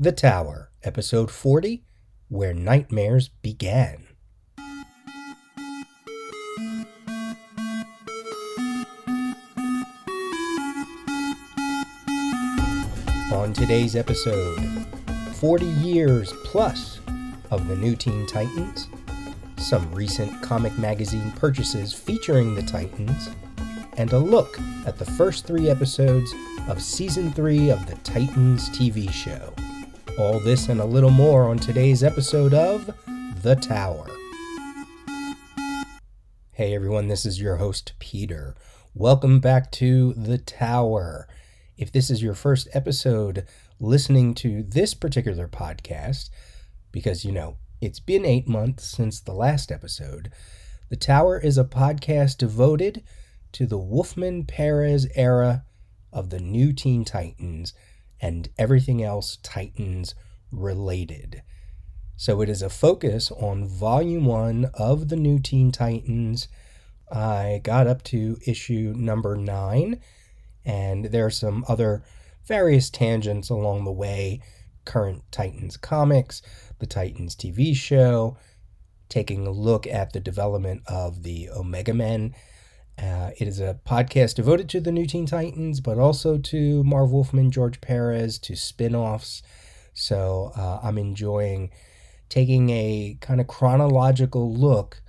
The Tower, Episode 40 Where Nightmares Began. On today's episode, 40 years plus of the new Teen Titans, some recent comic magazine purchases featuring the Titans, and a look at the first three episodes of Season 3 of the Titans TV show. All this and a little more on today's episode of The Tower. Hey everyone, this is your host Peter. Welcome back to The Tower. If this is your first episode listening to this particular podcast, because you know, it's been eight months since the last episode, The Tower is a podcast devoted to the Wolfman Perez era of the new Teen Titans and everything else Titans related. So it is a focus on volume one of the new Teen Titans. I got up to issue number nine and there are some other various tangents along the way current Titans comics, the Titans TV show, taking a look at the development of the Omega Men. Uh, it is a podcast devoted to the New Teen Titans, but also to Marv Wolfman, George Perez, to spin offs. So uh, I'm enjoying taking a kind of chronological look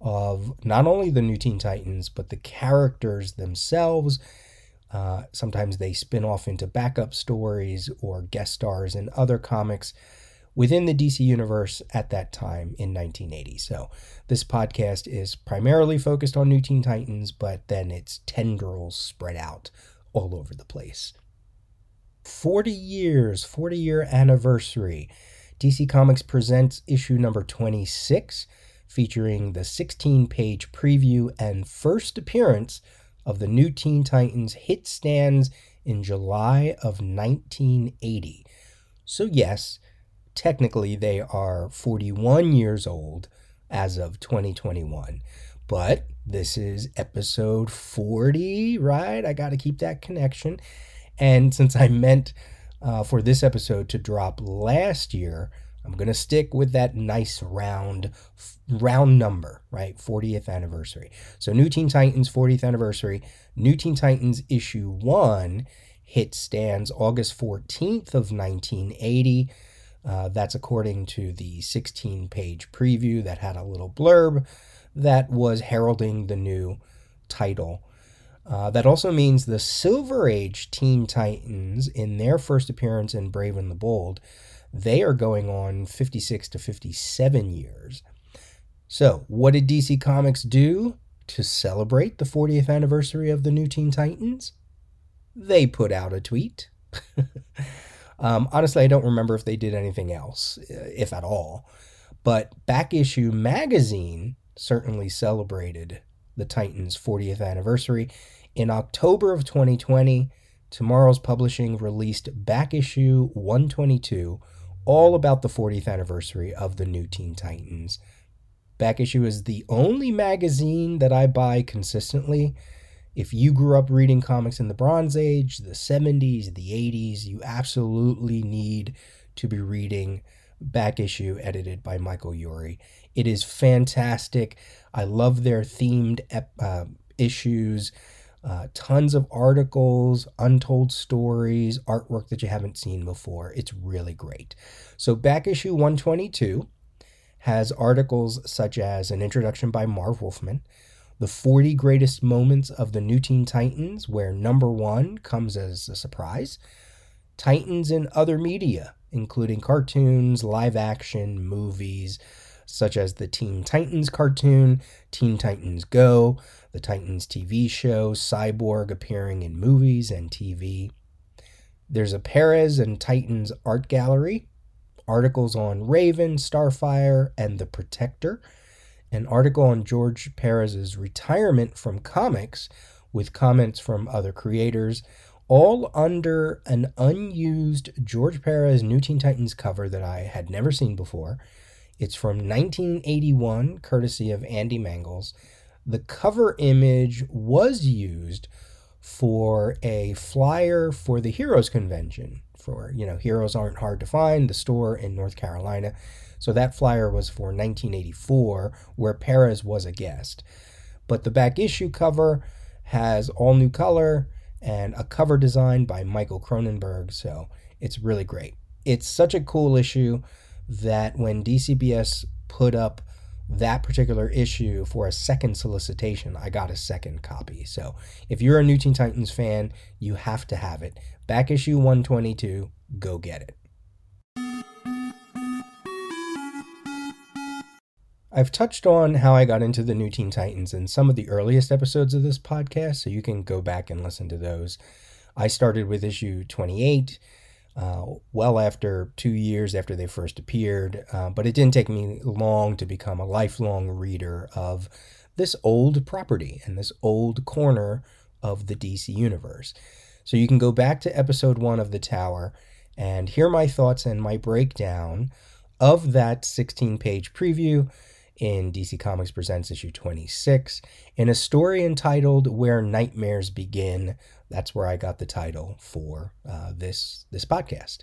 of not only the New Teen Titans, but the characters themselves uh, sometimes they spin off into backup stories or guest stars in other comics within the DC universe at that time in 1980. So this podcast is primarily focused on New Teen Titans, but then its tendrils spread out all over the place. 40 years, 40 year anniversary. DC Comics presents issue number 26, featuring the 16 page preview and first appearance of the new Teen Titans hit stands in July of 1980. So, yes, technically they are 41 years old as of 2021. But this is episode 40, right? I got to keep that connection. And since I meant uh, for this episode to drop last year, I'm going to stick with that nice round round number, right? 40th anniversary. So New Teen Titans 40th anniversary, New Teen Titans issue 1 hit stands August 14th of 1980. Uh, that's according to the 16 page preview that had a little blurb that was heralding the new title. Uh, that also means the Silver Age Teen Titans, in their first appearance in Brave and the Bold, they are going on 56 to 57 years. So, what did DC Comics do to celebrate the 40th anniversary of the new Teen Titans? They put out a tweet. um, honestly, I don't remember if they did anything else, if at all. But Back Issue Magazine certainly celebrated the Titans' 40th anniversary. In October of 2020, Tomorrow's Publishing released Back Issue 122 all about the 40th anniversary of the new Teen Titans. Back Issue is the only magazine that I buy consistently. If you grew up reading comics in the Bronze Age, the 70s, the 80s, you absolutely need to be reading Back Issue edited by Michael Eury. It is fantastic. I love their themed ep- uh, issues uh, tons of articles, untold stories, artwork that you haven't seen before. It's really great. So, back issue 122 has articles such as an introduction by Marv Wolfman, the 40 greatest moments of the New Teen Titans, where number one comes as a surprise, Titans in other media, including cartoons, live action, movies, such as the Teen Titans cartoon, Teen Titans Go, the Titans TV show, Cyborg appearing in movies and TV. There's a Perez and Titans art gallery, articles on Raven, Starfire, and The Protector, an article on George Perez's retirement from comics with comments from other creators, all under an unused George Perez New Teen Titans cover that I had never seen before. It's from 1981, courtesy of Andy Mangels the cover image was used for a flyer for the Heroes Convention for, you know, Heroes Aren't Hard to Find, the store in North Carolina. So that flyer was for 1984, where Perez was a guest. But the back issue cover has all new color and a cover design by Michael Kronenberg. So it's really great. It's such a cool issue that when DCBS put up that particular issue for a second solicitation, I got a second copy. So if you're a New Teen Titans fan, you have to have it. Back issue 122, go get it. I've touched on how I got into the New Teen Titans in some of the earliest episodes of this podcast, so you can go back and listen to those. I started with issue 28 uh, well after two years after they first appeared, uh, but it didn't take me long to become a lifelong reader of this old property and this old corner of the DC universe. So you can go back to episode one of The Tower and hear my thoughts and my breakdown of that 16 page preview in DC Comics Presents issue 26 in a story entitled Where Nightmares Begin that's where I got the title for uh, this this podcast.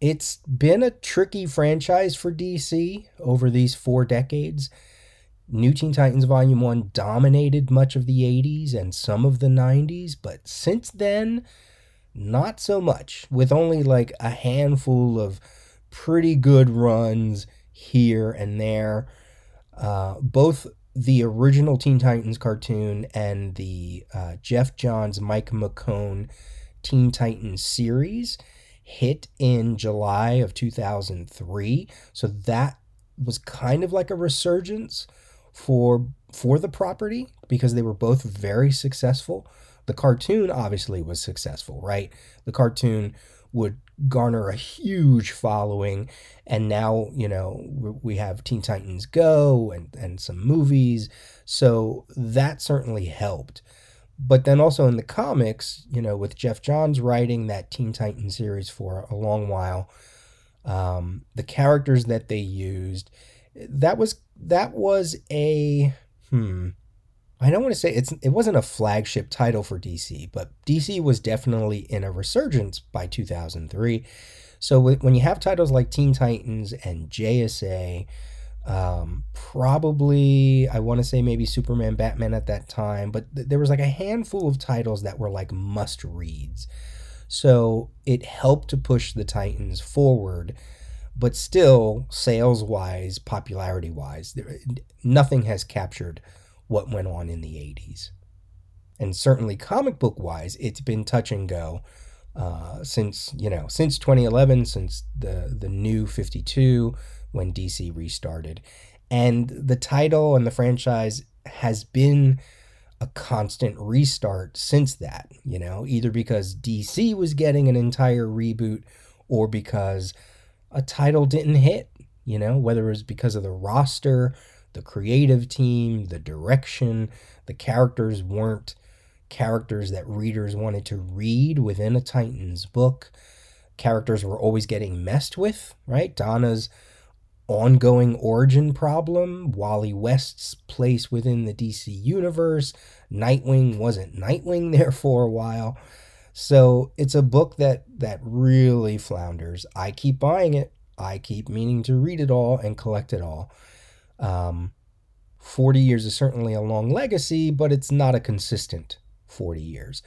It's been a tricky franchise for DC over these four decades. New Teen Titans Volume 1 dominated much of the 80s and some of the 90s, but since then, not so much, with only like a handful of pretty good runs here and there. Uh, both the original Teen Titans cartoon and the uh, Geoff Johns, Mike McKone Teen Titans series hit in July of 2003. So that was kind of like a resurgence for for the property because they were both very successful. The cartoon obviously was successful, right? The cartoon would garner a huge following. And now you know we have teen titans go and, and some movies. So that certainly helped. But then also in the comics you know with Geoff johns writing that teen titans series for a long while um, the characters that they used that was that was a hmm I don't want to say it's it wasn't a flagship title for DC, but DC was definitely in a resurgence by 2003. So when you have titles like Teen Titans and JSA, um, probably I want to say maybe Superman, Batman at that time, but th- there was like a handful of titles that were like must reads. So it helped to push the Titans forward, but still, sales wise, popularity wise, nothing has captured what went on in the 80s. And certainly comic book wise, it's been touch and go uh, since, you know, since 2011, since the, the new 52 when DC restarted. And the title and the franchise has been a constant restart since that, you know, either because DC was getting an entire reboot or because a title didn't hit, you know, whether it was because of the roster the creative team, the direction, the characters weren't characters that readers wanted to read within a Titans book. Characters were always getting messed with, right? Donna's ongoing origin problem, Wally West's place within the DC universe, Nightwing wasn't Nightwing there for a while. So it's a book that that really flounders. I keep buying it. I keep meaning to read it all and collect it all. Um, 40 years is certainly a long legacy, but it's not a consistent 40 years.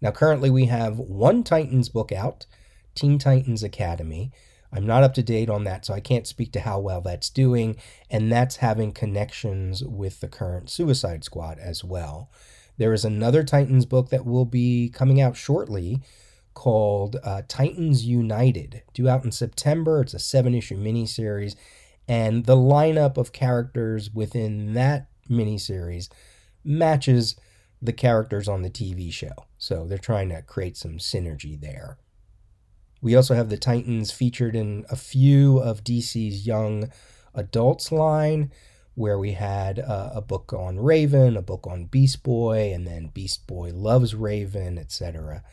Now, currently, we have one Titans book out, Teen Titans Academy. I'm not up to date on that, so I can't speak to how well that's doing, and that's having connections with the current Suicide Squad as well. There is another Titans book that will be coming out shortly called uh, Titans United, due out in September. It's a seven issue miniseries, and the lineup of characters within that miniseries matches the characters on the TV show. So they're trying to create some synergy there. We also have the Titans featured in a few of DC's young adults line, where we had uh, a book on Raven, a book on Beast Boy, and then Beast Boy loves Raven, etc.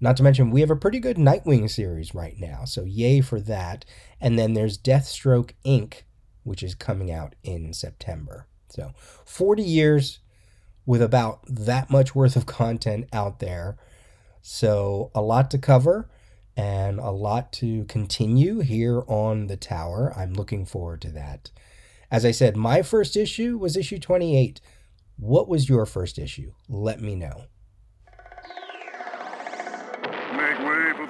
Not to mention, we have a pretty good Nightwing series right now, so yay for that. And then there's Deathstroke Inc., which is coming out in September. So 40 years with about that much worth of content out there. So a lot to cover. and a lot to continue here on the tower. I'm looking forward to that. As I said, my first issue was issue 28. What was your first issue? Let me know.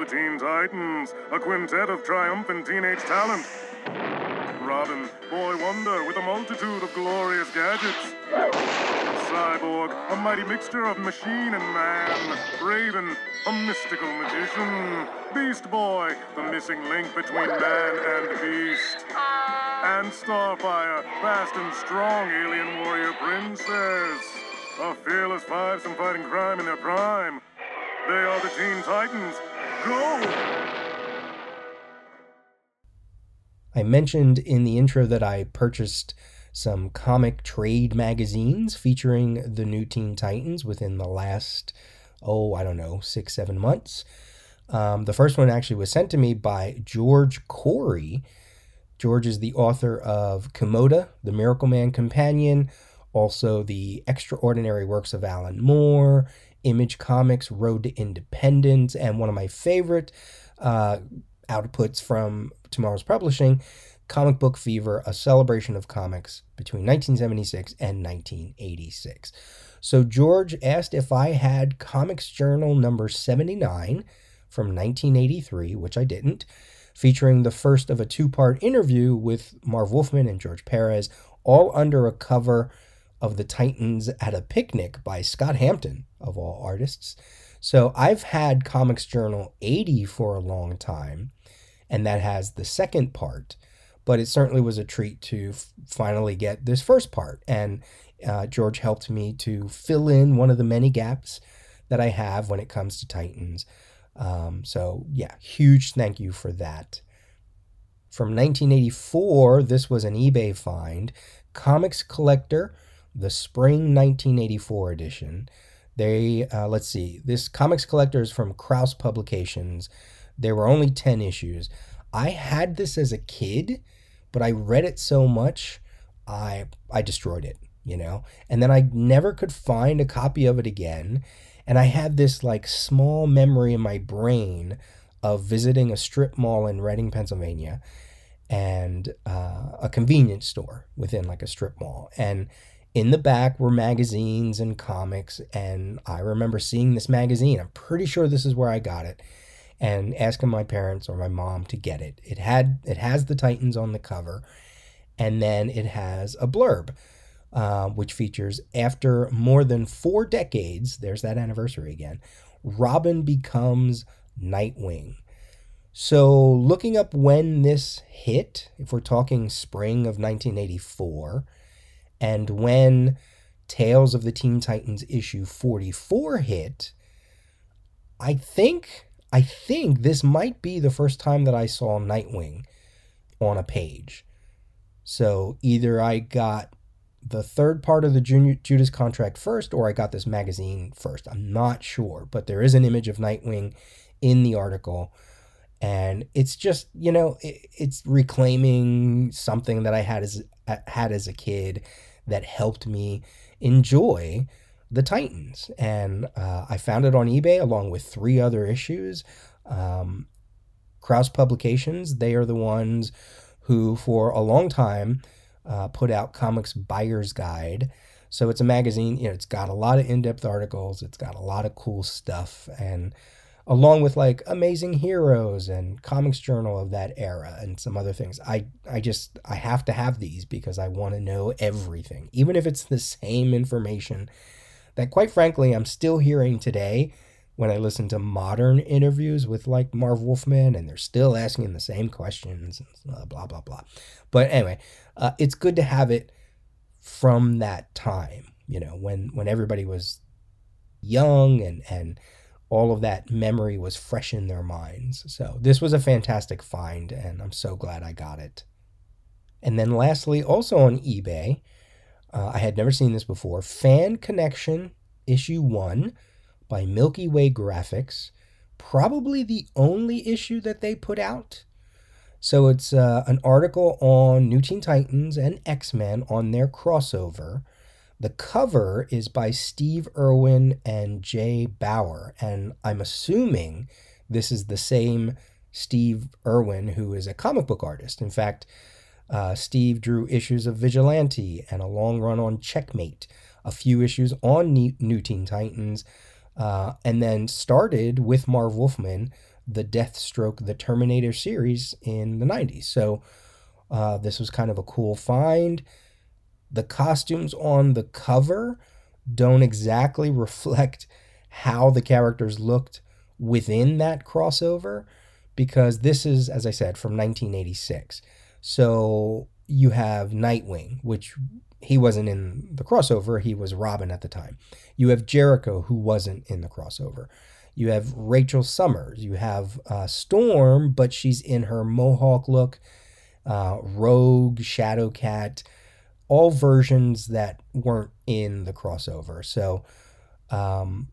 The Teen Titans, a quintet of triumphant teenage talent. Robin, boy wonder with a multitude of glorious gadgets. Cyborg, a mighty mixture of machine and man. Raven, a mystical magician. Beast Boy, the missing link between man and beast. And Starfire, fast and strong alien warrior princess. A fearless five-some fighting crime in their prime. They are the Teen Titans. I mentioned in the intro that I purchased some comic trade magazines featuring the new Teen Titans within the last, oh, I don't know, six, seven months. Um, the first one actually was sent to me by George Khoury. George is the author of Kimota, The Miracleman Companion, also the extraordinary works of Alan Moore, Image Comics, Road to Independence, and one of my favorite uh, outputs from Tomorrow's Publishing, Comic Book Fever, a celebration of comics between 1976 and 1986. So George asked if I had Comics Journal number 79 from 1983, which I didn't, featuring the first of a two part interview with Marv Wolfman and George Perez, all under a cover of the Titans at a Picnic by Scott Hampton, of all artists. So I've had Comics Journal 80 for a long time and that has the second part. But it certainly was a treat to f- finally get this first part. And uh, George helped me to fill in one of the many gaps that I have when it comes to Titans. Um, so, yeah, huge thank you for that. From 1984, this was an eBay find. Comics Collector, the Spring 1984 edition. They, uh, let's see, this Comics Collector is from Krause Publications. There were only 10 issues. I had this as a kid, but I read it so much, I I destroyed it, you know? And then I never could find a copy of it again. And I had this like small memory in my brain of visiting a strip mall in Reading, Pennsylvania, and uh, a convenience store within like a strip mall. And in the back were magazines and comics. And I remember seeing this magazine. I'm pretty sure this is where I got it and asking my parents or my mom to get it. It had it has the Titans on the cover, and then it has a blurb, uh, which features after more than four decades. There's that anniversary again. Robin becomes Nightwing. So looking up when this hit, if we're talking spring of 1984, and when Tales of the Teen Titans issue 44 hit, I think I think this might be the first time that I saw Nightwing on a page. So either I got the third part of the Junior, Judas contract first, or I got this magazine first. I'm not sure, but there is an image of Nightwing in the article. And it's just, you know, it, it's reclaiming something that I had as had as a kid that helped me enjoy the Titans, and uh, I found it on eBay along with three other issues. Um, Krause Publications, they are the ones who, for a long time, uh, put out Comics Buyer's Guide. So it's a magazine. You know, it's got a lot of in-depth articles. It's got a lot of cool stuff, and along with like Amazing Heroes and Comics Journal of that era and some other things. I I just I have to have these because I want to know everything, even if it's the same information that quite frankly I'm still hearing today when I listen to modern interviews with like Marv Wolfman and they're still asking the same questions and blah blah blah. But anyway, uh, it's good to have it from that time, you know, when when everybody was young and and all of that memory was fresh in their minds. So this was a fantastic find and I'm so glad I got it. And then lastly, also on eBay, uh, I had never seen this before. Fan Connection issue one by Milky Way Graphics. Probably the only issue that they put out. So it's uh, an article on New Teen Titans and X Men on their crossover. The cover is by Steve Erwin and Jay Bauer, and I'm assuming This is the same Steve Erwin who is a comic book artist. In fact, uh, Steve drew issues of Vigilante and a long run on Checkmate, a few issues on New Teen Titans, uh, and then started with Marv Wolfman the Deathstroke, the Terminator series in the 90s. So uh, this was kind of a cool find. The costumes on the cover don't exactly reflect how the characters looked within that crossover because this is, as I said, from 1986. So you have Nightwing, which he wasn't in the crossover, he was Robin at the time. You have Jericho, who wasn't in the crossover. You have Rachel Summers. You have uh, Storm, but she's in her Mohawk look. Uh, Rogue, Shadowcat, all versions that weren't in the crossover. So um,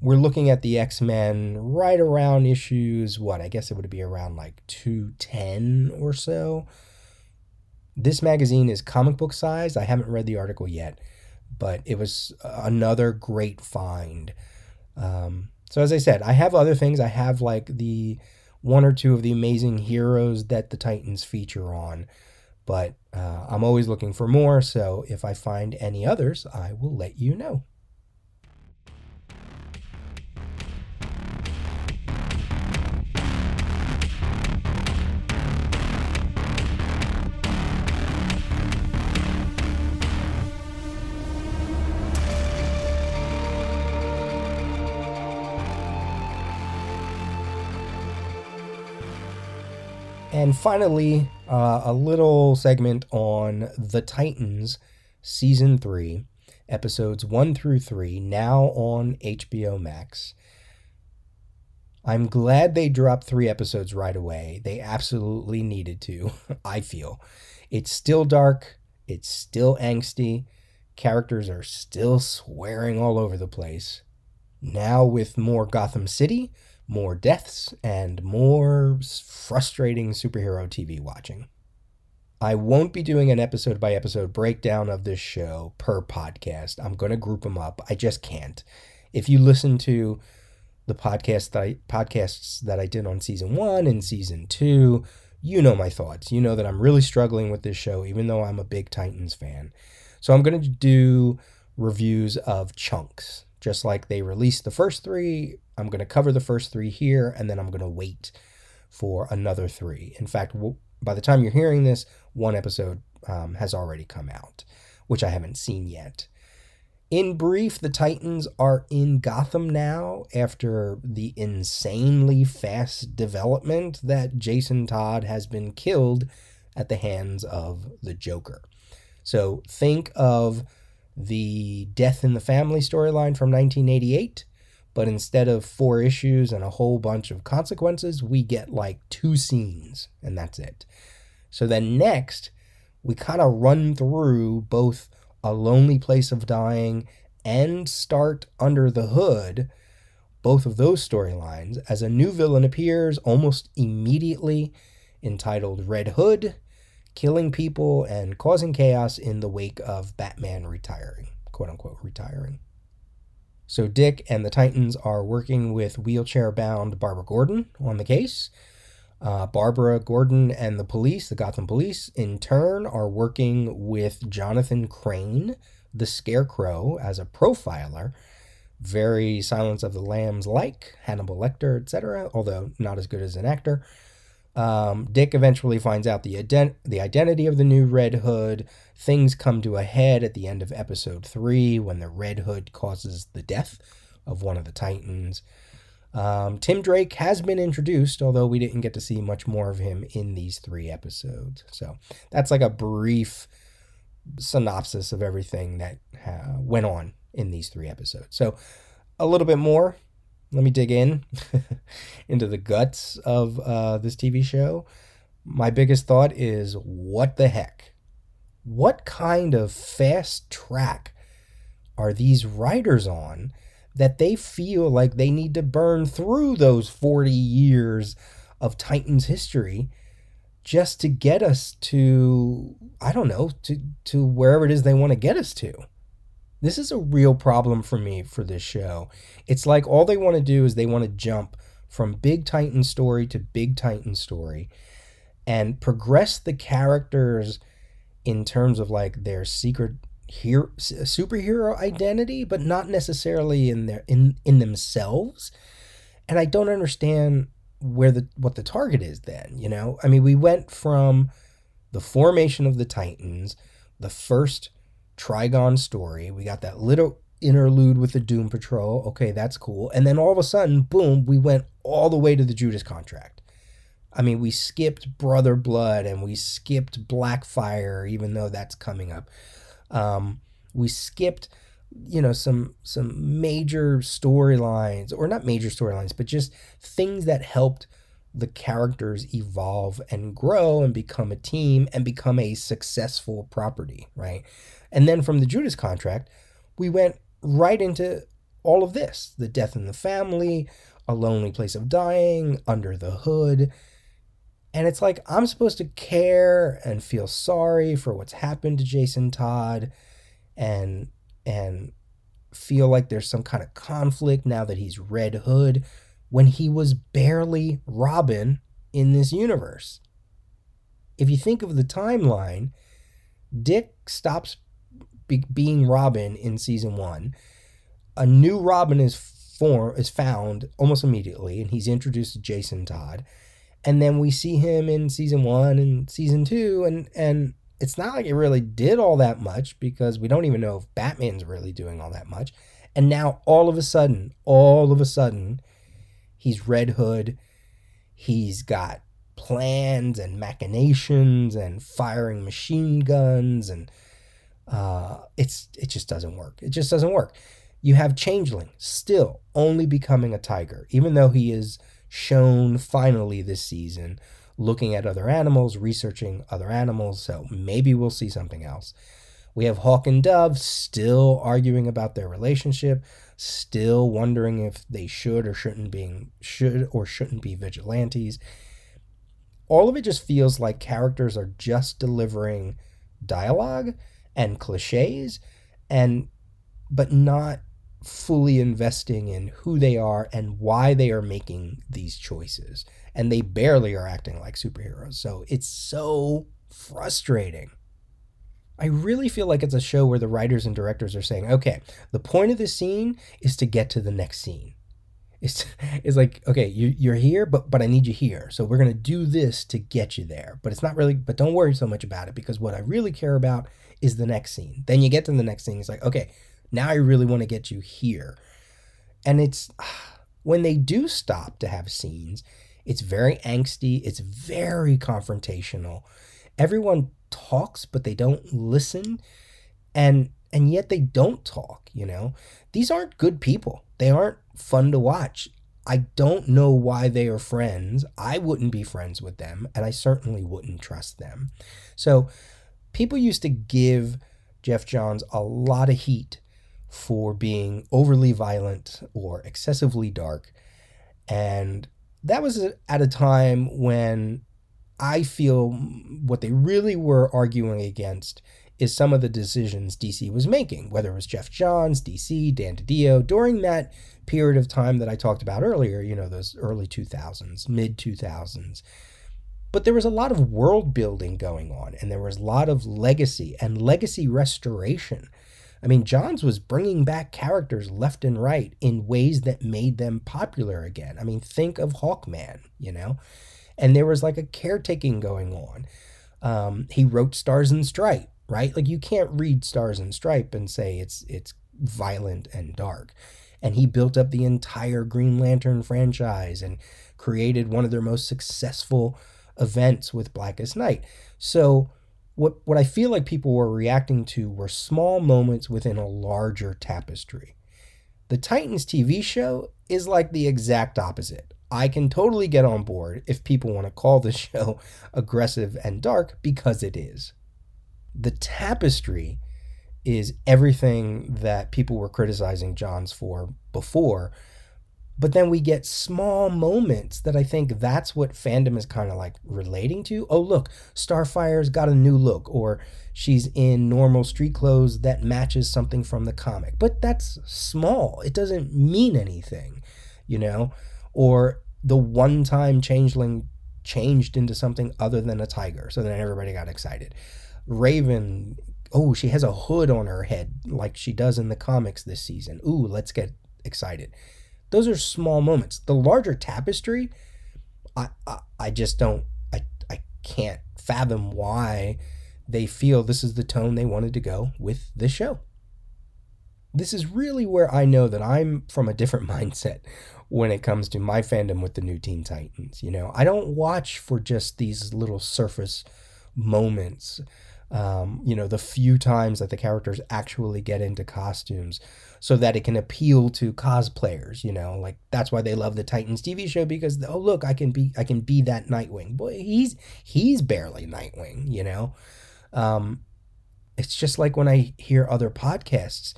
we're looking at the X Men right around issues, what? I guess it would be around like 210 or so. This magazine is comic book size. I haven't read the article yet, but it was another great find. Um, so, as I said, I have other things. I have like the one or two of the amazing heroes that the Titans feature on, but uh, I'm always looking for more. So, if I find any others, I will let you know. And finally, uh, a little segment on The Titans, Season 3, episodes 1 through 3, now on HBO Max. I'm glad they dropped three episodes right away. They absolutely needed to, I feel. It's still dark, it's still angsty, characters are still swearing all over the place. Now, with more Gotham City, more deaths, and more frustrating superhero TV watching. I won't be doing an episode by episode breakdown of this show per podcast. I'm going to group them up. I just can't. If you listen to the podcast that I, podcasts that I did on season 1 and season 2, you know my thoughts. You know that I'm really struggling with this show even though I'm a big Titans fan. So I'm going to do reviews of chunks just like they released the first 3 I'm going to cover the first three here, and then I'm going to wait for another three. In fact, by the time you're hearing this, one episode um, has already come out, which I haven't seen yet. In brief, the Titans are in Gotham now after the insanely fast development that Jason Todd has been killed at the hands of the Joker. So think of the Death in the Family storyline from 1988 but instead of four issues and a whole bunch of consequences, we get like two scenes, and that's it. So then next, we kind of run through both A Lonely Place of Dying and Start Under the Hood, both of those storylines, as a new villain appears almost immediately, entitled Red Hood, killing people and causing chaos in the wake of Batman retiring, quote unquote, retiring. So Dick and the Titans are working with wheelchair bound Barbara Gordon on the case. Uh, Barbara Gordon and the police, the Gotham police, in turn are working with Jonathan Crane, the Scarecrow, as a profiler. Very Silence of the Lambs like, Hannibal Lecter, etc., although not as good as an actor. Um, Dick eventually finds out the, ident- the identity of the new Red Hood. Things come to a head at the end of episode three when the Red Hood causes the death of one of the Titans. Um, Tim Drake has been introduced, although we didn't get to see much more of him in these three episodes. So that's like a brief synopsis of everything that uh, went on in these three episodes. So a little bit more let me dig in into the guts of uh, this TV show. My biggest thought is what the heck? What kind of fast track are these writers on that they feel like they need to burn through those 40 years of Titans history just to get us to, I don't know, to, to wherever it is they want to get us to? This is a real problem for me for this show. It's like all they want to do is they want to jump from big Titan story to big Titan story and progress the characters in terms of like their secret hero, superhero identity, but not necessarily in their in in themselves. And I don't understand where the what the target is then, you know? I mean, we went from the formation of the Titans, the first Trigon story. We got that little interlude with the Doom Patrol. Okay, that's cool. And then all of a sudden, boom, we went all the way to the Judas contract. I mean, we skipped Brother Blood and we skipped Blackfire, even though that's coming up. Um, we skipped, you know, some some major storylines, or not major storylines, but just things that helped the characters evolve and grow and become a team and become a successful property, right? And then from the Judas contract, we went right into all of this the death in the family, a lonely place of dying, under the hood. And it's like I'm supposed to care and feel sorry for what's happened to Jason Todd and and feel like there's some kind of conflict now that he's Red Hood when he was barely Robin in this universe. If you think of the timeline, Dick stops be- being Robin in season 1. A new Robin is form is found almost immediately and he's introduced to Jason Todd. And then we see him in season one and season two and and it's not like it really did all that much because we don't even know if batman's really doing all that much. And now all of a sudden all of a sudden he's red hood. He's got plans and machinations and firing machine guns and uh, it's it just doesn't work it just doesn't work you have changeling still only becoming a tiger even though he is shown finally this season looking at other animals, researching other animals. So maybe we'll see something else. We have Hawk and Dove still arguing about their relationship, still wondering if they should or shouldn't being should or shouldn't be vigilantes. All of it just feels like characters are just delivering dialogue and cliches and but not fully investing in who they are and why they are making these choices. And they barely are acting like superheroes. So it's so frustrating. I really feel like it's a show where the writers and directors are saying, okay, the point of this scene is to get to the next scene. It's, it's like, okay, you, you're here, but, but I need you here. So we're to do this to get you there. But it's not really, but don't worry so much about it because what I really care about is the next scene. Then you get to the next scene. It's like, okay, now I really want to get you here. And it's when they do stop to have scenes, it's very angsty, it's very confrontational. Everyone talks, but they don't listen. And and yet they don't talk, you know. These aren't good people. They aren't fun to watch. I don't know why they are friends. I wouldn't be friends with them, and I certainly wouldn't trust them. So, people used to give Geoff Johns a lot of heat for being overly violent or excessively dark. And that was at a time when I feel what they really were arguing against is some of the decisions DC was making, whether it was Geoff Johns, DC, Dan DiDio, during that period of time that I talked about earlier, you know, those early 2000s, mid 2000s. But there was a lot of world building going on, and there was a lot of legacy and legacy restoration I mean, Johns was bringing back characters left and right in ways that made them popular again. I mean, think of Hawkman, you know? And there was like a caretaking going on. Um, he wrote Stars and Stripe, right? Like you can't read Stars and Stripe and say it's it's violent and dark. And he built up the entire Green Lantern franchise and created one of their most successful events with Blackest Night. So what what I feel like people were reacting to were small moments within a larger tapestry. The Titans TV show is like the exact opposite. I can totally get on board if people want to call the show aggressive and dark because it is. The tapestry is everything that people were criticizing Johns for before but then we get small moments that I think that's what fandom is kind of like relating to. Oh, look, Starfire's got a new look, or she's in normal street clothes that matches something from the comic. But that's small, it doesn't mean anything, you know? Or the one time changeling changed into something other than a tiger. So then everybody got excited. Raven, oh, she has a hood on her head like she does in the comics this season. Ooh, let's get excited. Those are small moments. The larger tapestry, I, I, I just don't, I, I can't fathom why they feel this is the tone they wanted to go with this show. This is really where I know that I'm from a different mindset when it comes to my fandom with the new Teen Titans. You know, I don't watch for just these little surface moments. Um, you know, the few times that the characters actually get into costumes so that it can appeal to cosplayers, you know, like that's why they love the Titans TV show because oh look, I can be I can be that Nightwing. Boy, he's he's barely Nightwing, you know. Um, it's just like when I hear other podcasts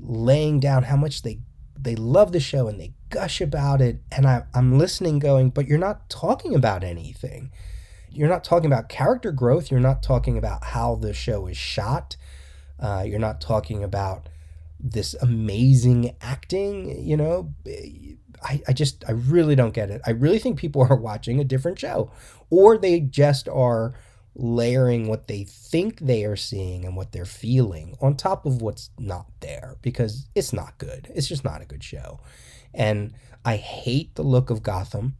laying down how much they they love the show and they gush about it and I, i'm listening going but you're not talking about anything you're not talking about character growth you're not talking about how the show is shot uh, you're not talking about this amazing acting you know I, I just i really don't get it i really think people are watching a different show or they just are layering what they think they are seeing and what they're feeling on top of what's not there because it's not good. It's just not a good show. And I hate the look of Gotham.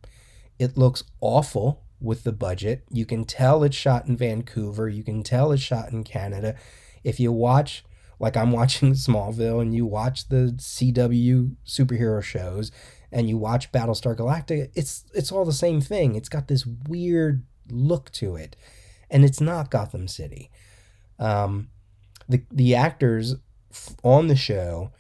It looks awful with the budget. You can tell it's shot in Vancouver, you can tell it's shot in Canada. If you watch like I'm watching Smallville and you watch the CW superhero shows and you watch Battlestar Galactica, it's it's all the same thing. It's got this weird look to it and it's not Gotham City. Um, the the actors on the show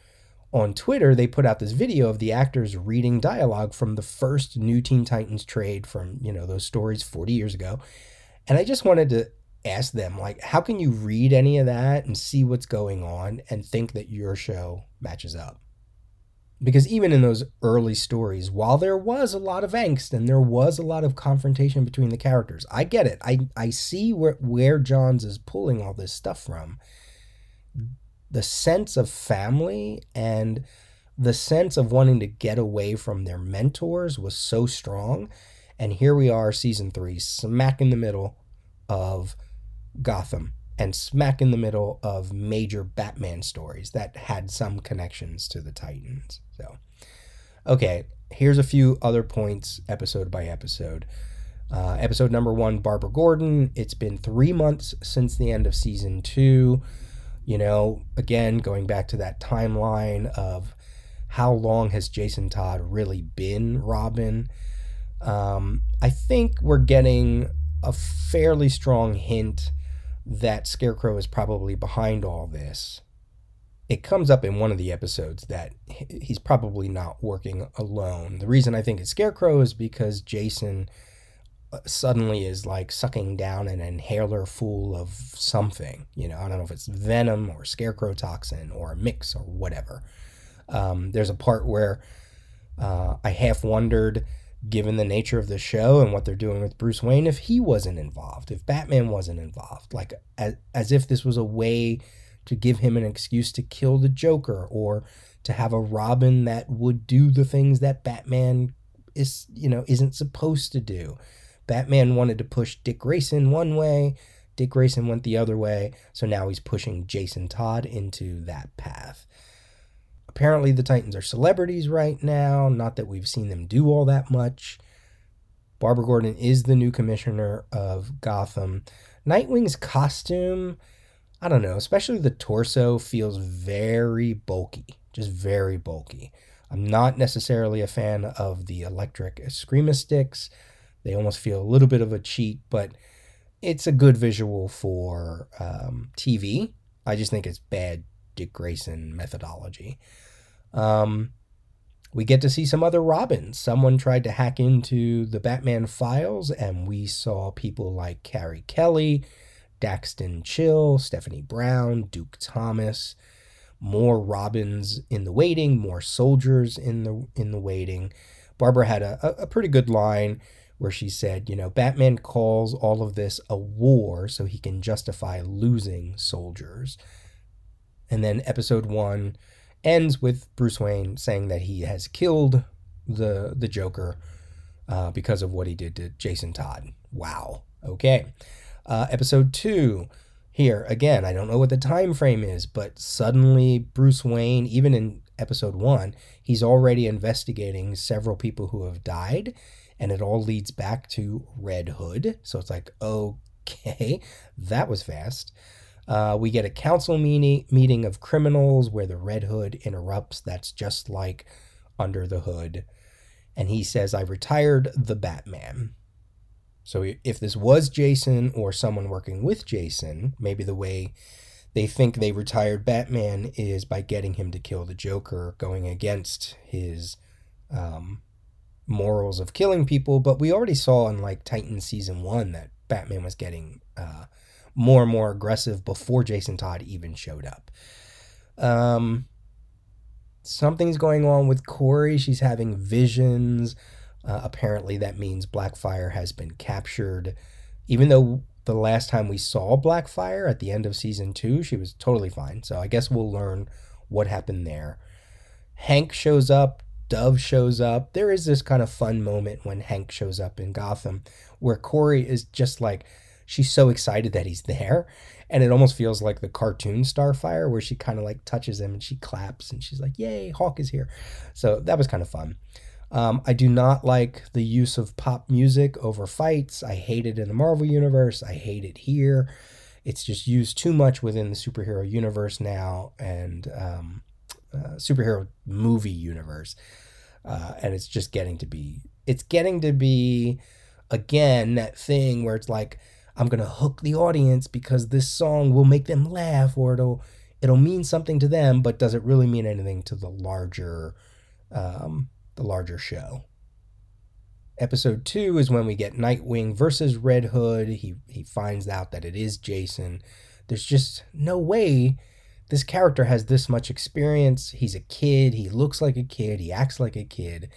on Twitter they put out this video of the actors reading dialogue from the first New Teen Titans trade from you know those stories 40 years ago, and I just wanted to ask them like how can you read any of that and see what's going on and think that your show matches up? Because even in those early stories while there was a lot of angst and there was a lot of confrontation between the characters i get it. I, I see where, where johns is pulling all this stuff from the sense of family and the sense of wanting to get away from their mentors was so strong and here we are season three smack in the middle of gotham and smack in the middle of major Batman stories that had some connections to the Titans. So, okay, here's a few other points, episode by episode. Uh, episode number one, Barbara Gordon. It's been three months since the end of season two. You know, again, going back to that timeline of how long has Jason Todd really been Robin? Um, I think we're getting a fairly strong hint that Scarecrow is probably behind all this. It comes up in one of the episodes that he's probably not working alone. The reason I think it's Scarecrow is because Jason suddenly is like sucking down an inhaler full of something. You know, I don't know if it's venom or scarecrow toxin or a mix or whatever. Um, there's a part where uh, I half wondered given the nature of the show and what they're doing with Bruce Wayne, if he wasn't involved, if Batman wasn't involved, like as, as if this was a way to give him an excuse to kill the Joker or to have a Robin that would do the things that Batman is, you know, isn't supposed to do. Batman wanted to push Dick Grayson one way, Dick Grayson went the other way, so now he's pushing Jason Todd into that path. Apparently, the Titans are celebrities right now. Not that we've seen them do all that much. Barbara Gordon is the new commissioner of Gotham. Nightwing's costume, I don't know, especially the torso feels very bulky, just very bulky. I'm not necessarily a fan of the electric Eskrima sticks. They almost feel a little bit of a cheat, but it's a good visual for um, TV. I just think it's bad Dick Grayson methodology. Um, we get to see some other Robins. Someone tried to hack into the Batman files, and we saw people like Carrie Kelley, Daxton Chill, Stephanie Brown, Duke Thomas, more Robins in the waiting, more soldiers in the in the waiting. Barbara had a, a pretty good line where she said, you know, Batman calls all of this a war so he can justify losing soldiers. And then episode one ends with Bruce Wayne saying that he has killed the the Joker uh, because of what he did to Jason Todd. Wow. Okay. Uh, episode two. Here again, I don't know what the time frame is, but suddenly Bruce Wayne, even in episode one, he's already investigating several people who have died, and it all leads back to Red Hood. So it's like, okay, that was fast. Uh, we get a council meeting meeting of criminals where the Red Hood interrupts. That's just like Under the Hood, and he says, "I retired the Batman." So if this was Jason or someone working with Jason, maybe the way they think they retired Batman is by getting him to kill the Joker, going against his um, morals of killing people. But we already saw in like Titan season one that Batman was getting uh, more and more aggressive before Jason Todd even showed up. Um, something's going on with Kory. She's having visions. Uh, apparently, that means Blackfire has been captured. Even though the last time we saw Blackfire at the end of season two, she was totally fine. So I guess we'll learn what happened there. Hank shows up. Dove shows up. There is this kind of fun moment when Hank shows up in Gotham where Kory is just like, she's so excited that he's there. And it almost feels like the cartoon Starfire where she kind of like touches him and she claps and she's like, Yay, Hawk is here. So that was kind of fun. Um, I do not like the use of pop music over fights. I hate it in the Marvel Universe. I hate it here. It's just used too much within the superhero universe now and um, uh, superhero movie universe. Uh, and it's just getting to be, it's getting to be, again, that thing where it's like, I'm to hook the audience because this song will make them laugh or it'll, it'll mean something to them, but does it really mean anything to the larger, um, the larger show. Episode two is when we get Nightwing versus Red Hood. He he finds out that it is Jason. There's just no way this character has this much experience. He's a kid. He looks like a kid. He acts like a kid.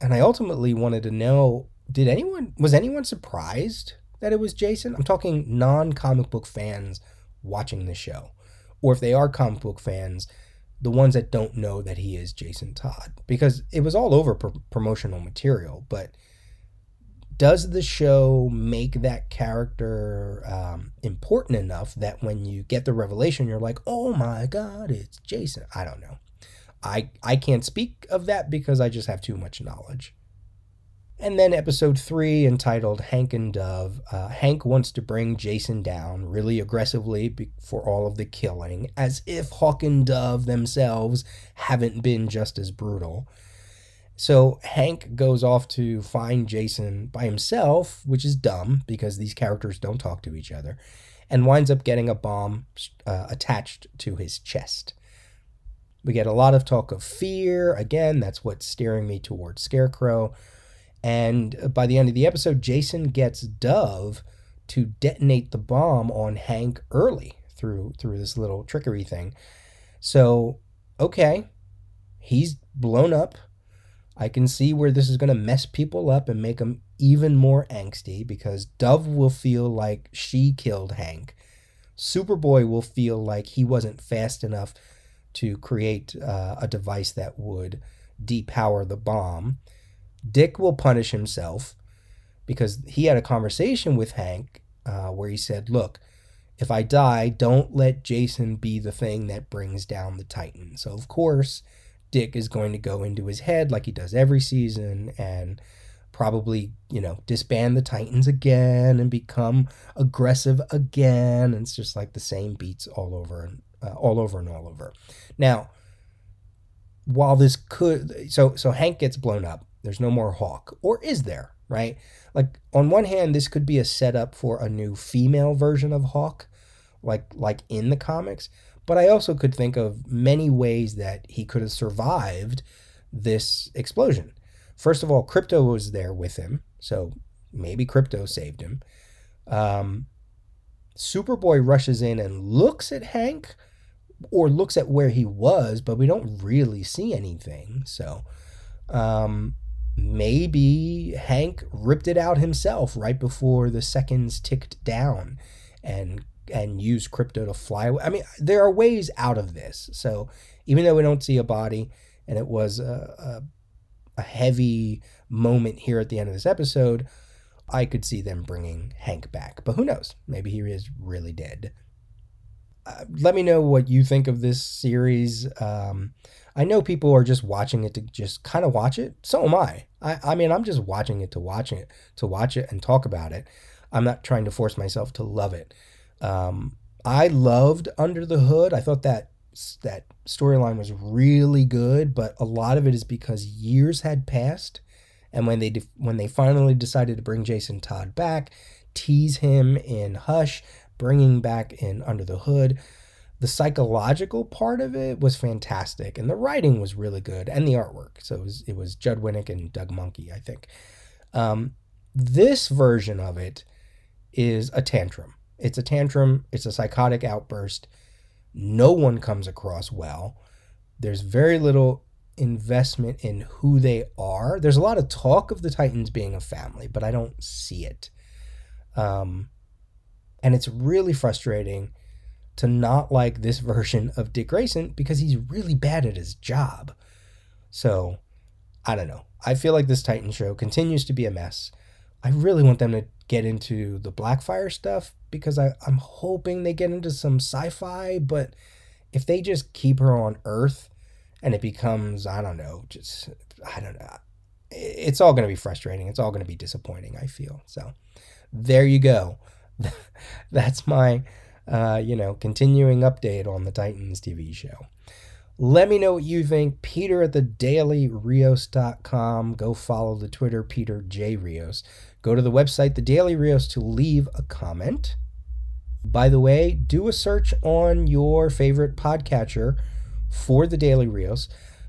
And I ultimately wanted to know did anyone was anyone surprised that it was Jason? I'm talking non-comic book fans watching the show. Or if they are comic book fans, the ones that don't know that he is Jason Todd because it was all over pr- promotional material. But does the show make that character um, important enough that when you get the revelation, you're like, oh my God, it's Jason? I don't know. I, I can't speak of that because I just have too much knowledge. And then episode three, entitled Hank and Dove. Uh, Hank wants to bring Jason down really aggressively for all of the killing, as if Hawk and Dove themselves haven't been just as brutal. So Hank goes off to find Jason by himself, which is dumb because these characters don't talk to each other, and winds up getting a bomb uh, attached to his chest. We get a lot of talk of fear. Again, that's what's steering me towards Scarecrow. And by the end of the episode, Jason gets Dove to detonate the bomb on Hank early through through this little trickery thing. So, okay, he's blown up. I can see where this is going to mess people up and make them even more angsty because Dove will feel like she killed Hank. Superboy will feel like he wasn't fast enough to create uh, a device that would depower the bomb. Dick will punish himself because he had a conversation with Hank uh, where he said, Look, if I die, don't let Jason be the thing that brings down the Titan. So, of course, Dick is going to go into his head like he does every season and probably, you know, disband the Titans again and become aggressive again. And it's just like the same beats all over and uh, all over and all over. Now, while this could, so so Hank gets blown up there's no more Hawk. Or is there, right? Like on one hand, this could be a setup for a new female version of Hawk, like like in the comics. But I also could think of many ways that he could have survived this explosion. First of all, Krypto was there with him, so maybe Krypto saved him. Um, Superboy rushes in and looks at Hank, or looks at where he was, but we don't really see anything. So, um, maybe Hank ripped it out himself right before the seconds ticked down and and use Krypto to fly away. I mean, there are ways out of this. So even though we don't see a body and it was a, a a heavy moment here at the end of this episode, I could see them bringing Hank back. But who knows? Maybe he is really dead. Uh, let me know what you think of this series. Um, I know people are just watching it to just kind of watch it. So am I. I. I mean, I'm just watching it to watch it, to watch it and talk about it. I'm not trying to force myself to love it. Um, I loved Under the Hood. I thought that that storyline was really good, but a lot of it is because years had passed, and when they when they finally decided to bring Jason Todd back, tease him in Hush, bringing back in Under the Hood, the psychological part of it was fantastic, and the writing was really good, and the artwork. So it was it was Judd Winick and Doug Mahnke, I think. Um, this version of it is a tantrum. It's a tantrum. It's a psychotic outburst no one comes across well. There's very little investment in who they are. There's a lot of talk of the Titans being a family, but I don't see it. Um, and it's really frustrating to not like this version of Dick Grayson because he's really bad at his job. So, I don't know. I feel like this Titan show continues to be a mess. I really want them to get into the Blackfire stuff because I, I'm hoping they get into some sci fi, but if they just keep her on Earth and it becomes, I don't know, just, I don't know, it's all going to be frustrating. It's all going to be disappointing, I feel. So there you go. That's my, uh, you know, continuing update on the Titans TV show. Let me know what you think. Peter at the dailyrios.com. Go follow the Twitter, Peter J. Rios. Go to the website, The Daily Rios, to leave a comment. By the way, do a search on your favorite podcatcher for The Daily Rios.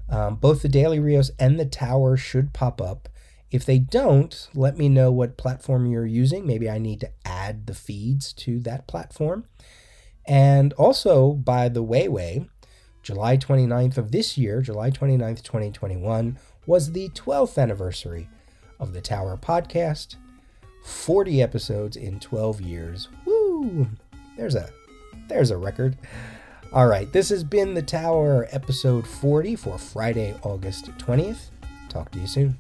Um, both The Daily Rios and The Tower should pop up. If they don't, let me know what platform you're using. Maybe I need to add the feeds to that platform. And also, by the way, way, July 29th of this year, July 29th, 2021, was the 12th anniversary of the Tower podcast. 40 episodes in 12 years. Woo! There's a there's a record. All right, this has been the Tower episode 40 for Friday, August 20th. Talk to you soon.